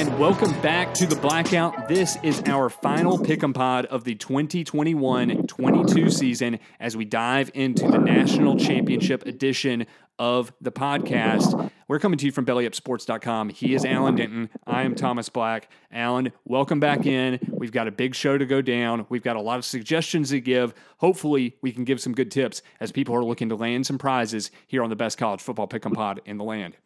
And welcome back to the Blackout. This is our final pick 'em pod of the 2021-22 season as we dive into the National Championship edition of the podcast. We're coming to you from bellyupsports.com. He is Alan Denton. I am Thomas Black. Alan, welcome back in. We've got a big show to go down. We've got a lot of suggestions to give. Hopefully, we can give some good tips as people are looking to land some prizes here on the best college football pick 'em pod in the land.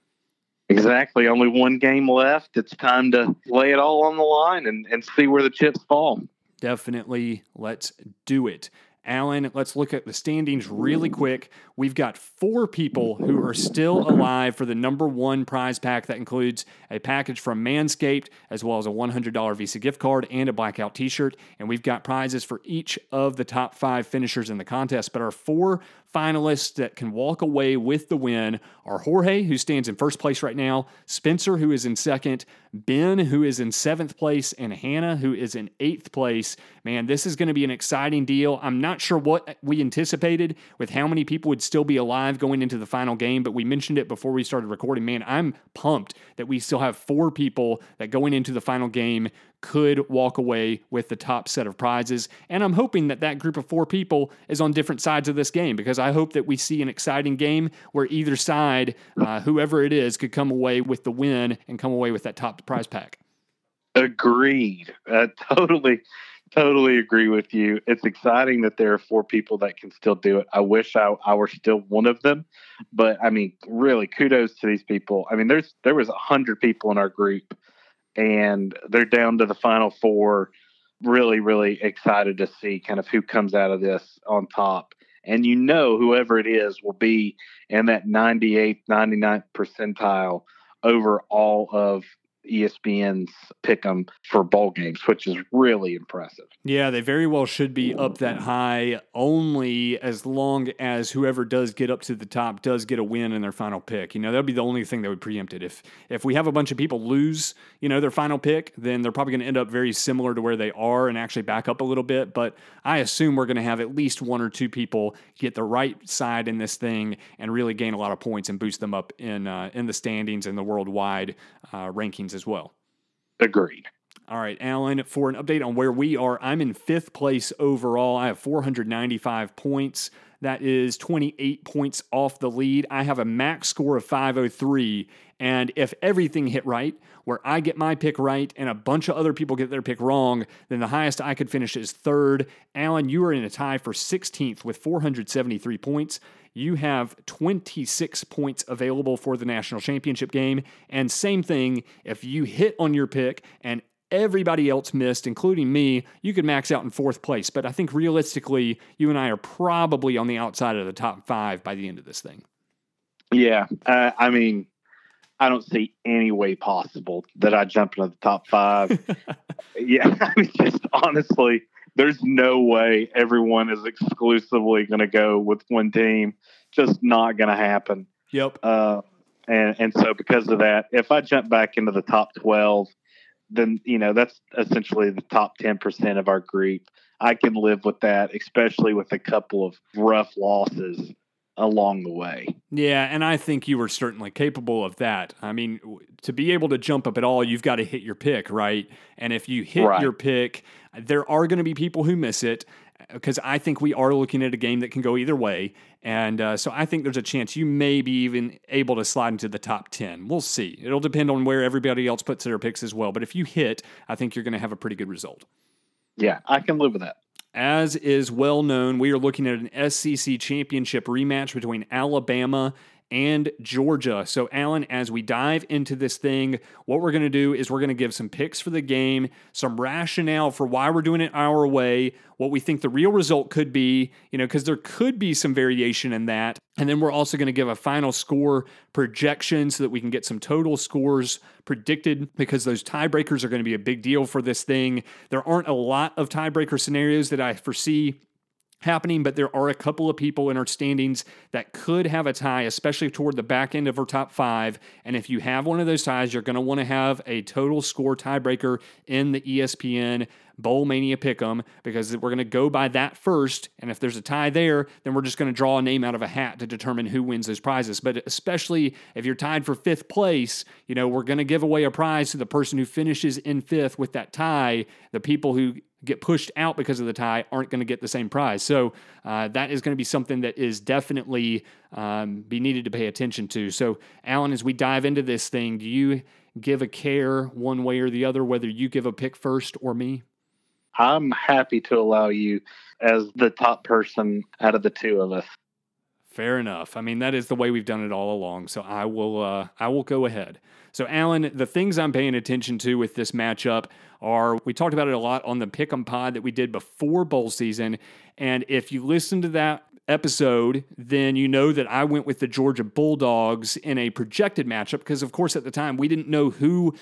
Exactly. Only one game left. It's time to lay it all on the line and, and see where the chips fall. Definitely. Let's do it. Alan, let's look at the standings really quick. We've got four people who are still alive for the number one prize pack that includes a package from Manscaped, as well as a $100 Visa gift card and a blackout t shirt. And we've got prizes for each of the top five finishers in the contest. But our four finalists that can walk away with the win are Jorge, who stands in first place right now, Spencer, who is in second, Ben, who is in seventh place, and Hannah, who is in eighth place. Man, this is going to be an exciting deal. I'm not sure what we anticipated with how many people would still be alive going into the final game, but we mentioned it before we started recording. Man, I'm pumped that we still have four people that going into the final game could walk away with the top set of prizes. And I'm hoping that that group of four people is on different sides of this game because I hope that we see an exciting game where either side, uh, whoever it is, could come away with the win and come away with that top prize pack. Agreed. I totally, totally agree with you. It's exciting that there are four people that can still do it. I wish I, I were still one of them, but I mean, really, kudos to these people. I mean, there's there was a hundred people in our group, and they're down to the final four. Really, really excited to see kind of who comes out of this on top. And you know, whoever it is will be in that 98th, 99th percentile over all of ESPN's Pick'em for bowl games, which is really impressive. Yeah, they very well should be up that high only as long as whoever does get up to the top does get a win in their final pick. You know, that'll be the only thing that would preempt it. If if we have a bunch of people lose, you know, their final pick, then they're probably going to end up very similar to where they are and actually back up a little bit, but I assume we're going to have at least one or two people get the right side in this thing and really gain a lot of points and boost them up in uh, in the standings and the worldwide uh, rankings as well. Agreed. All right, Alan, for an update on where we are, I'm in fifth place overall. I have 495 points. That is 28 points off the lead. I have a max score of 503. And if everything hit right, where I get my pick right and a bunch of other people get their pick wrong, then the highest I could finish is third. Alan, you are in a tie for 16th with 473 points. You have 26 points available for the national championship game. And same thing, if you hit on your pick and everybody else missed, including me, you could max out in fourth place. But I think realistically, you and I are probably on the outside of the top five by the end of this thing. Yeah. Uh, I mean, I don't see any way possible that I jump into the top five. yeah. I mean, just honestly, there's no way everyone is exclusively going to go with one team. Just not going to happen. Yep. Uh, and and so because of that, if I jump back into the top twelve, then you know that's essentially the top ten percent of our group. I can live with that, especially with a couple of rough losses. Along the way. Yeah, and I think you were certainly capable of that. I mean, to be able to jump up at all, you've got to hit your pick, right? And if you hit Right. your pick, there are going to be people who miss it because I think we are looking at a game that can go either way. And uh, so I think there's a chance you may be even able to slide into the top 10. We'll see. It'll depend on where everybody else puts their picks as well. But if you hit, I think you're going to have a pretty good result. Yeah, I can live with that. As is well known, we are looking at an SEC championship rematch between Alabama and Georgia. So, Alan, as we dive into this thing, what we're going to do is we're going to give some picks for the game, some rationale for why we're doing it our way, what we think the real result could be, you know, because there could be some variation in that. And then we're also going to give a final score projection so that we can get some total scores predicted because those tiebreakers are going to be a big deal for this thing. There aren't a lot of tiebreaker scenarios that I foresee happening, but there are a couple of people in our standings that could have a tie, especially toward the back end of our top five. And if you have one of those ties, you're going to want to have a total score tiebreaker in the ESPN Bowl Mania Pick'em because we're going to go by that first. And if there's a tie there, then we're just going to draw a name out of a hat to determine who wins those prizes. But especially if you're tied for fifth place, you know, we're going to give away a prize to the person who finishes in fifth with that tie. The people who get pushed out because of the tie aren't going to get the same prize. So uh, that is going to be something that is definitely um, be needed to pay attention to. So, Alan, as we dive into this thing, do you give a care one way or the other whether you give a pick first or me? I'm happy to allow you as the top person out of the two of us. Fair enough. I mean, that is the way we've done it all along. So I will uh, I will go ahead. So Alan, the things I'm paying attention to with this matchup are we talked about it a lot on the Pick'em Pod that we did before bowl season, and if you listen to that episode, then you know that I went with the Georgia Bulldogs in a projected matchup because, of course, at the time we didn't know who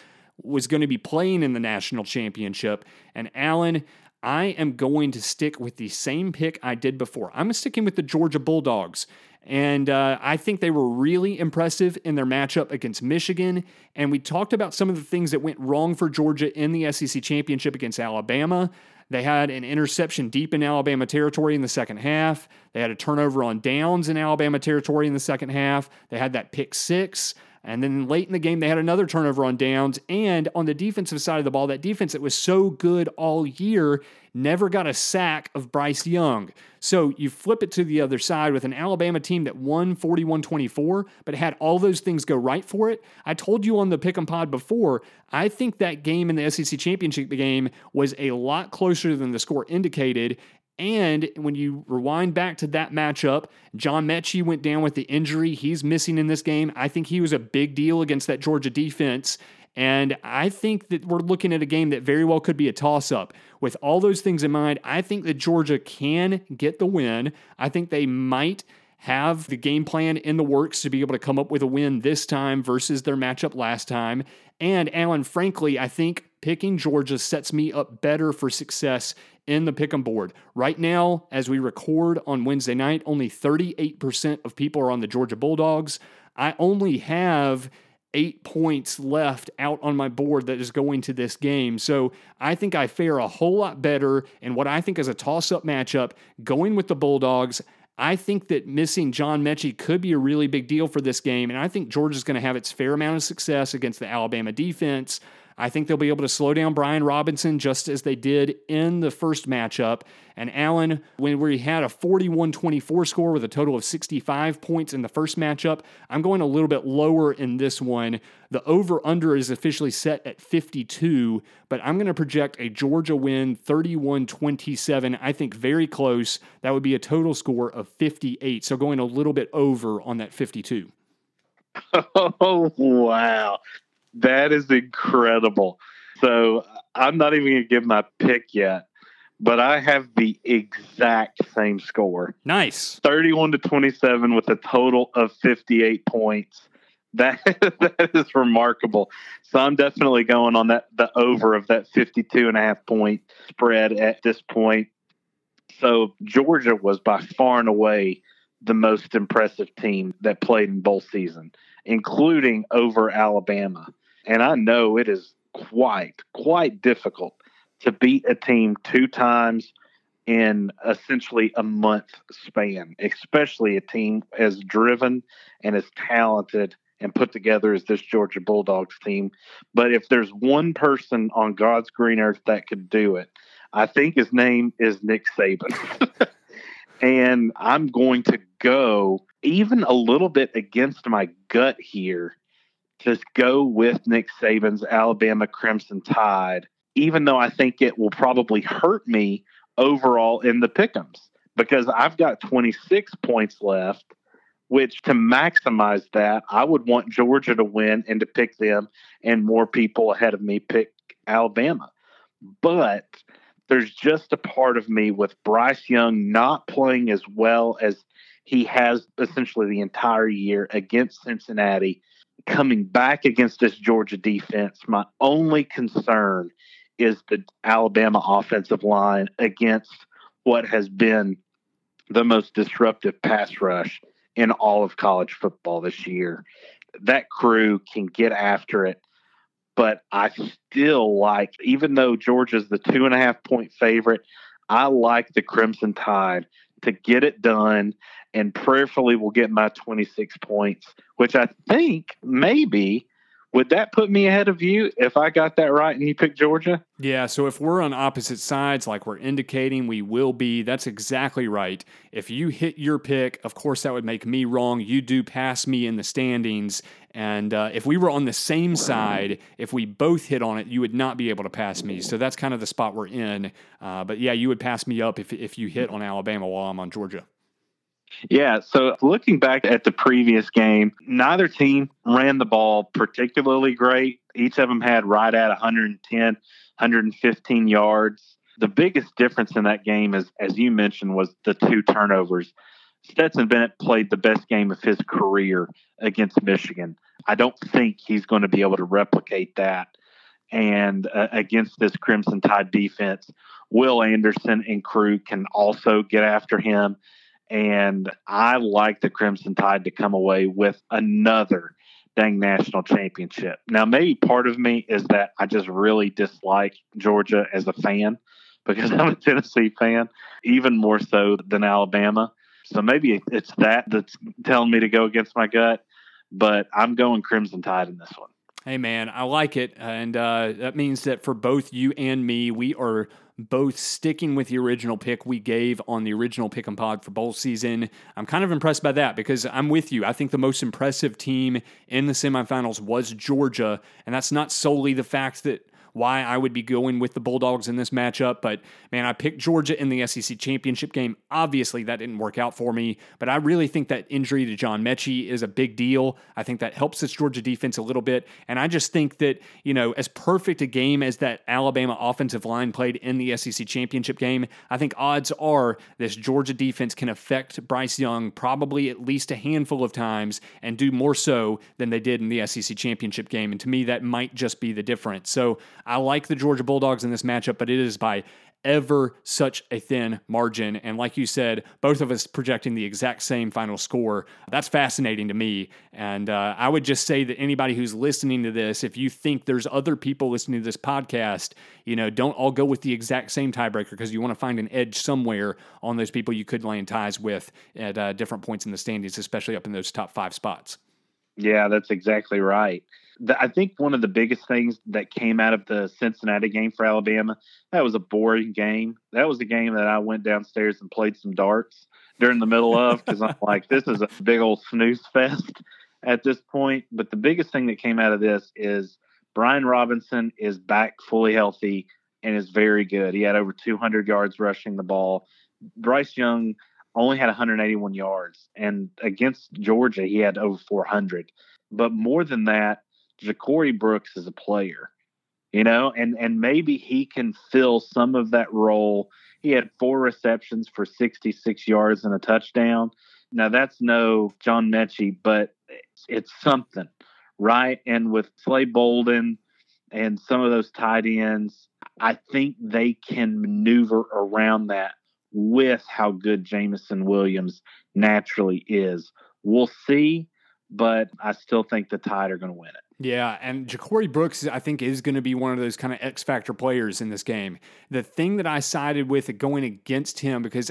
was going to be playing in the national championship. And Alan, I am going to stick with the same pick I did before. I'm sticking with the Georgia Bulldogs. And uh, I think they were really impressive in their matchup against Michigan. And we talked about some of the things that went wrong for Georgia in the SEC championship against Alabama. They had an interception deep in Alabama territory in the second half. They had a turnover on downs in Alabama territory in the second half. They had that pick six. And then late in the game, they had another turnover on downs. And on the defensive side of the ball, that defense that was so good all year never got a sack of Bryce Young. So you flip it to the other side with an Alabama team that won 41 24, but had all those things go right for it. I told you on the Pick'em Pod before, I think that game in the SEC Championship game was a lot closer than the score indicated. And when you rewind back to that matchup, John Metchie went down with the injury. He's missing in this game. I think he was a big deal against that Georgia defense. And I think that we're looking at a game that very well could be a toss up. With all those things in mind, I think that Georgia can get the win. I think they might have the game plan in the works to be able to come up with a win this time versus their matchup last time. And Alan, frankly, I think picking Georgia sets me up better for success in the pick'em board. Right now, as we record on Wednesday night, only 38% of people are on the Georgia Bulldogs. I only have eight points left out on my board that is going to this game. So I think I fare a whole lot better in what I think is a toss up matchup going with the Bulldogs. I think that missing John Metchie could be a really big deal for this game. And I think Georgia's going to have its fair amount of success against the Alabama defense. I think they'll be able to slow down Brian Robinson just as they did in the first matchup. And Alan, when we had a 41 24 score with a total of 65 points in the first matchup, I'm going a little bit lower in this one. The over under is officially set at 52, but I'm going to project a Georgia win 31 27. I think very close. That would be a total score of 58. So going a little bit over on that 52. Oh, wow. That is incredible. So I'm not even going to give my pick yet, but I have the exact same score Nice. 31 to 27 with a total of 58 points. That that is remarkable. So I'm definitely going on that the over of that 52 and a half point spread at this point. So Georgia was by far and away the most impressive team that played in bowl season, including over Alabama. And I know it is quite quite difficult to beat a team two times in essentially a month span, especially a team as driven and as talented and put together as this Georgia Bulldogs team. But if there's one person on God's green earth that could do it, I think his name is Nick Saban. and I'm going to go even a little bit against my gut here to go with Nick Saban's Alabama Crimson Tide, even though I think it will probably hurt me overall in the pick'ems because I've got 26 points left, which to maximize that, I would want Georgia to win and to pick them, and more people ahead of me pick Alabama. But there's just a part of me with Bryce Young not playing as well as he has essentially the entire year against Cincinnati, coming back against this Georgia defense. My only concern is the Alabama offensive line against what has been the most disruptive pass rush in all of college football this year. That crew can get after it, but I still like, even though Georgia's the two and a half point favorite, I like the Crimson Tide to get it done and prayerfully will get my 26 points, which I think maybe would that put me ahead of you if I got that right and you picked Georgia? Yeah, so if we're on opposite sides, like we're indicating we will be, that's exactly right. If you hit your pick, of course, that would make me wrong. You do pass me in the standings. And uh, if we were on the same side, if we both hit on it, you would not be able to pass me. So that's kind of the spot we're in. Uh, but yeah, you would pass me up if, if you hit on Alabama while I'm on Georgia. Yeah, so looking back at the previous game, neither team ran the ball particularly great. Each of them had right at 110, 115 yards. The biggest difference in that game is as you mentioned was the two turnovers. Stetson Bennett played the best game of his career against Michigan. I don't think he's going to be able to replicate that and uh, against this Crimson Tide defense. Will Anderson and crew can also get after him and I like the Crimson Tide to come away with another dang national championship. Now, maybe part of me is that I just really dislike Georgia as a fan because I'm a Tennessee fan, even more so than Alabama. So maybe it's that that's telling me to go against my gut, but I'm going Crimson Tide in this one. Hey, man, I like it. And uh, that means that for both you and me, we are both sticking with the original pick we gave on the original Pick'em Pod for bowl season. I'm kind of impressed by that because I'm with you. I think the most impressive team in the semifinals was Georgia. And that's not solely the fact that why I would be going with the Bulldogs in this matchup. But man, I picked Georgia in the SEC championship game. Obviously, that didn't work out for me, but I really think that injury to John Metchie is a big deal. I think that helps this Georgia defense a little bit. And I just think that, you know, as perfect a game as that Alabama offensive line played in the SEC championship game, I think odds are this Georgia defense can affect Bryce Young probably at least a handful of times and do more so than they did in the SEC championship game. And to me, that might just be the difference. So I like the Georgia Bulldogs in this matchup, but it is by ever such a thin margin. And like you said, both of us projecting the exact same final score. That's fascinating to me. And uh, I would just say that anybody who's listening to this, if you think there's other people listening to this podcast, you know, don't all go with the exact same tiebreaker because you want to find an edge somewhere on those people you could land ties with at uh, different points in the standings, especially up in those top five spots. Yeah, that's exactly right. The, I think one of the biggest things that came out of the Cincinnati game for Alabama, that was a boring game. That was a game that I went downstairs and played some darts during the middle of because I'm like, this is a big old snooze fest at this point. But the biggest thing that came out of this is Brian Robinson is back fully healthy and is very good. He had over 200 yards rushing the ball. Bryce Young only had 181 yards, and against Georgia, he had over 400. But more than that, Ja'Corey Brooks is a player, you know, and and maybe he can fill some of that role. He had four receptions for 66 yards and a touchdown. Now that's no John Metchie, but it's, it's something, right? And with Slade Bolden and some of those tight ends, I think they can maneuver around that with how good Jameson Williams naturally is. We'll see, but I still think the Tide are going to win it. Yeah, and Ja'Corey Brooks, I think, is going to be one of those kind of X factor players in this game. The thing that I sided with going against him, because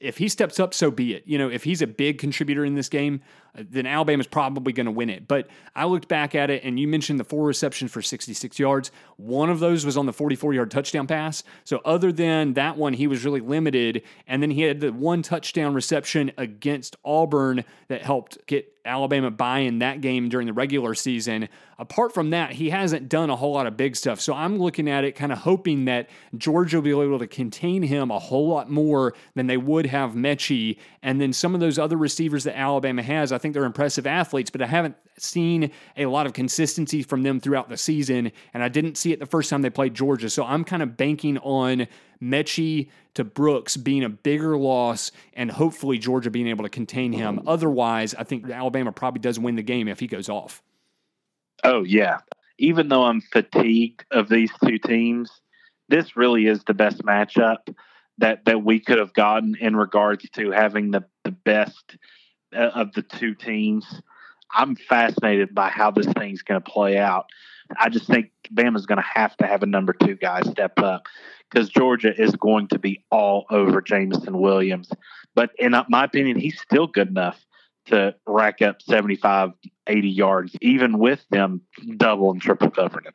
if he steps up, so be it. You know, if he's a big contributor in this game, uh, then Alabama's probably going to win it. But I looked back at it, and you mentioned the four receptions for 66 yards. One of those was on the 44 yard touchdown pass. So, other than that one, he was really limited. And then he had the one touchdown reception against Auburn that helped get Alabama by in that game during the regular season. Apart from that, he hasn't done a whole lot of big stuff. So I'm looking at it kind of hoping that Georgia will be able to contain him a whole lot more than they would have Metchie. And then some of those other receivers that Alabama has, I think they're impressive athletes, but I haven't seen a lot of consistency from them throughout the season. And I didn't see it the first time they played Georgia. So I'm kind of banking on Metchie to Brooks being a bigger loss and hopefully Georgia being able to contain him. Otherwise, I think Alabama probably does win the game if he goes off. Oh, yeah. Even though I'm fatigued of these two teams, this really is the best matchup that, that we could have gotten in regards to having the, the best uh, of the two teams. I'm fascinated by how this thing's going to play out. I just think Bama's going to have to have a number two guy step up because Georgia is going to be all over Jameson Williams. But in my opinion, he's still good enough to rack up 75, 80 yards, even with them double and triple covering him.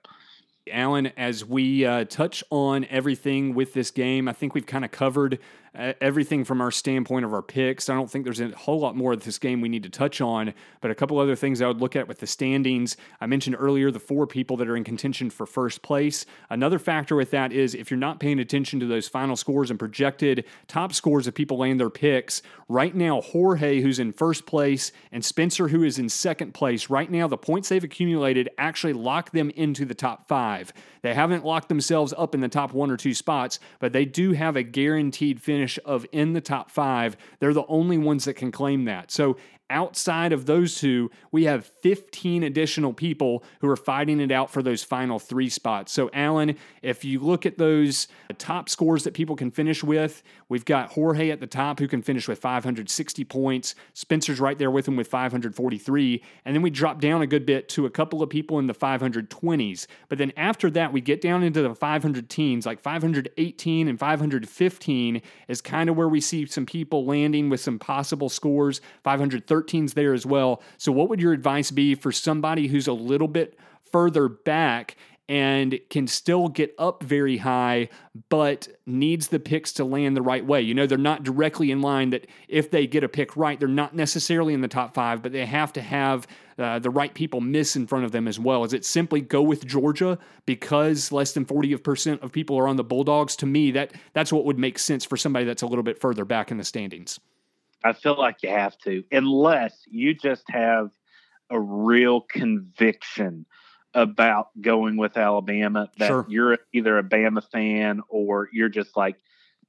Alan, as we uh, touch on everything with this game, I think we've kind of covered everything from our standpoint of our picks. I don't think there's a whole lot more of this game we need to touch on, but a couple other things I would look at with the standings. I mentioned earlier the four people that are in contention for first place. Another factor with that is if you're not paying attention to those final scores and projected top scores of people laying their picks, right now, Jorge, who's in first place, and Spencer, who is in second place, right now, the points they've accumulated actually lock them into the top five. They haven't locked themselves up in the top one or two spots, but they do have a guaranteed finish of in the top five. They're the only ones that can claim that. So Outside of those two, we have 15 additional people who are fighting it out for those final three spots. So, Alan, if you look at those top scores that people can finish with, we've got Jorge at the top who can finish with 560 points. Spencer's right there with him with 543. And then we drop down a good bit to a couple of people in the 520s. But then after that, we get down into the 500 teens, like 518 and 515 is kind of where we see some people landing with some possible scores. 513 13's there as well. So, what would your advice be for somebody who's a little bit further back and can still get up very high, but needs the picks to land the right way. You know, they're not directly in line that if they get a pick right, they're not necessarily in the top five, but they have to have uh, the right people miss in front of them as well. Is it simply go with Georgia because less than 40% of people are on the Bulldogs? To me, that that's what would make sense for somebody that's a little bit further back in the standings. I feel like you have to, unless you just have a real conviction about going with Alabama that sure. you're either a Bama fan or you're just like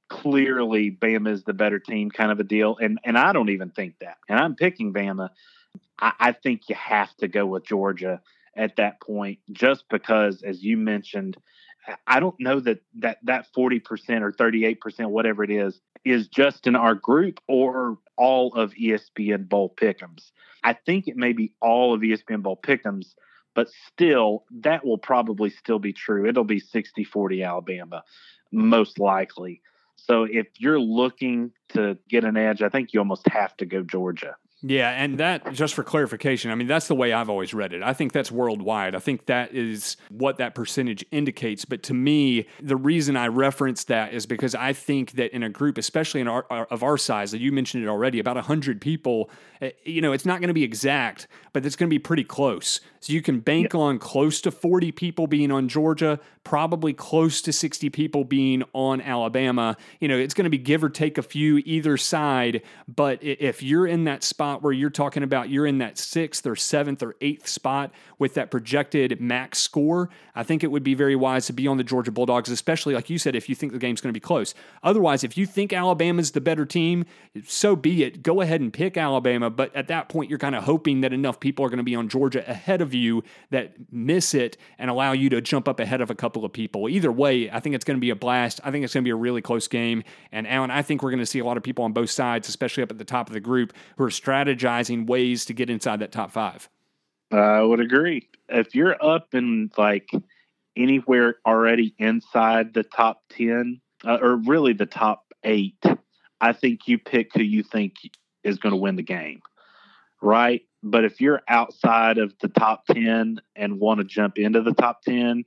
clearly Bama is the better team kind of a deal. And and I don't even think that. And I'm picking Bama. I, I think you have to go with Georgia at that point, just because, as you mentioned, I don't know that that that forty percent or thirty eight percent, whatever it is, is just in our group or all of ESPN Bowl Pick'ems. I think it may be all of ESPN Bowl Pick'ems, but still, that will probably still be true. It'll be 60-40 Alabama, most likely. So if you're looking to get an edge, I think you almost have to go Georgia. Yeah, and that just for clarification, I mean that's the way I've always read it. I think that's worldwide. I think that is what that percentage indicates. But to me, the reason I reference that is because I think that in a group, especially in our, of our size, that you mentioned it already, about hundred people, eh, you know, it's not going to be exact, but it's going to be pretty close. So you can bank on close to forty people being on Georgia, probably close to sixty people being on Alabama. You know, it's going to be give or take a few either side. But if you're in that spot spot where you're talking about you're in that sixth or seventh or eighth spot with that projected max score, I think it would be very wise to be on the Georgia Bulldogs, especially like you said, if you think the game's going to be close. Otherwise, if you think Alabama's the better team, so be it. Go ahead and pick Alabama. But at that point, you're kind of hoping that enough people are going to be on Georgia ahead of you that miss it and allow you to jump up ahead of a couple of people. Either way, I think it's going to be a blast. I think it's going to be a really close game. And Alan, I think we're going to see a lot of people on both sides, especially up at the top of the group, who are strategizing ways to get inside that top five. I would agree. If you're up in like anywhere already inside the top 10, uh, or really the top eight, I think you pick who you think is going to win the game. Right. But if you're outside of the top 10 and want to jump into the top 10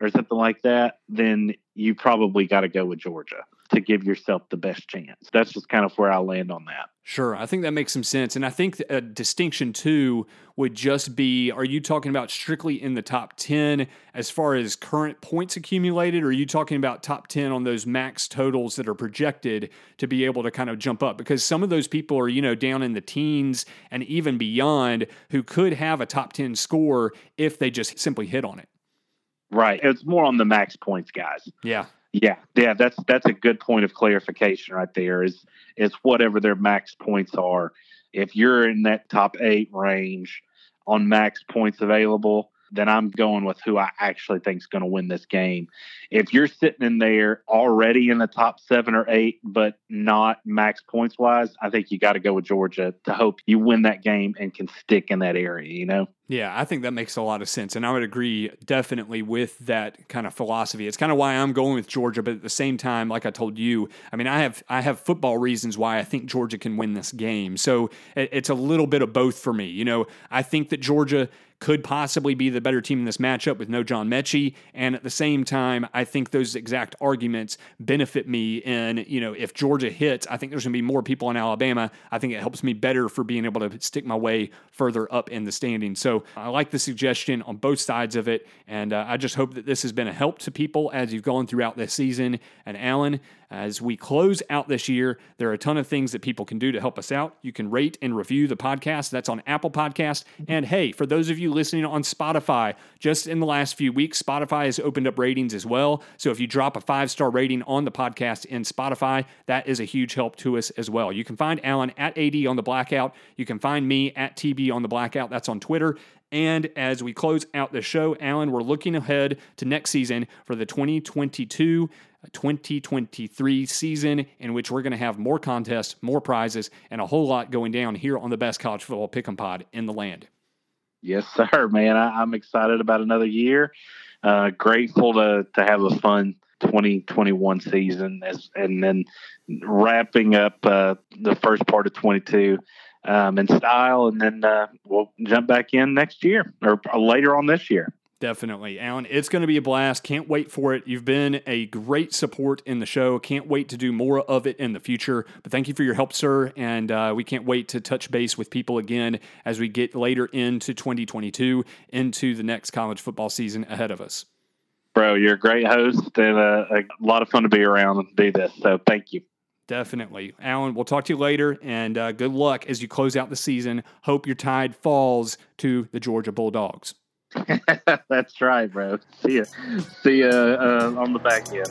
or something like that, then you probably got to go with Georgia to give yourself the best chance. That's just kind of where I land on that. Sure. I think that makes some sense. And I think a distinction too would just be are you talking about strictly in the top 10 as far as current points accumulated, or are you talking about top 10 on those max totals that are projected to be able to kind of jump up? Because some of those people are, you know, down in the teens and even beyond who could have a top 10 score if they just simply hit on it. Right. It's more on the max points guys. Yeah. Yeah, yeah, that's that's a good point of clarification right there. Is is whatever their max points are. If you're in that top eight range on max points available, then I'm going with who I actually think is going to win this game. If you're sitting in there already in the top seven or eight, but not max points wise, I think you got to go with Georgia to hope you win that game and can stick in that area, you know? Yeah, I think that makes a lot of sense. And I would agree definitely with that kind of philosophy. It's kind of why I'm going with Georgia, but at the same time, like I told you, I mean, I have I have football reasons why I think Georgia can win this game. So it's a little bit of both for me. You know, I think that Georgia could possibly be the better team in this matchup with no John Metchie. And at the same time, I think those exact arguments benefit me in, you know, if Georgia hits, I think there's going to be more people in Alabama. I think it helps me better for being able to stick my way further up in the standing. So I like the suggestion on both sides of it. And uh, I just hope that this has been a help to people as you've gone throughout this season. And Alan, as we close out this year, there are a ton of things that people can do to help us out. You can rate and review the podcast. That's on Apple Podcast. And hey, for those of you listening on Spotify, just in the last few weeks, Spotify has opened up ratings as well. So if you drop a five star rating on the podcast in Spotify, that is a huge help to us as well. You can find Alan at AD on the Blackout. You can find me at TB on the Blackout. That's on Twitter. And as we close out the show, Alan, we're looking ahead to next season for the 2022 2023 season, in which we're going to have more contests, more prizes, and a whole lot going down here on the best college football pick 'em pod in the land. Yes, sir, man. I, am excited about another year. Uh, grateful to, to have a fun 2021 season as, and then wrapping up uh, the first part of 22 um, in style, and then uh, we'll jump back in next year or later on this year. Definitely. Alan, it's going to be a blast. Can't wait for it. You've been a great support in the show. Can't wait to do more of it in the future. But thank you for your help, sir. And uh, we can't wait to touch base with people again as we get later into 2022, into the next college football season ahead of us. Bro, you're a great host and uh, a lot of fun to be around and do this. So thank you. Definitely. Alan, we'll talk to you later and uh, good luck as you close out the season. Hope your tide falls to the Georgia Bulldogs. That's right, bro. See ya. See ya uh, on the back end.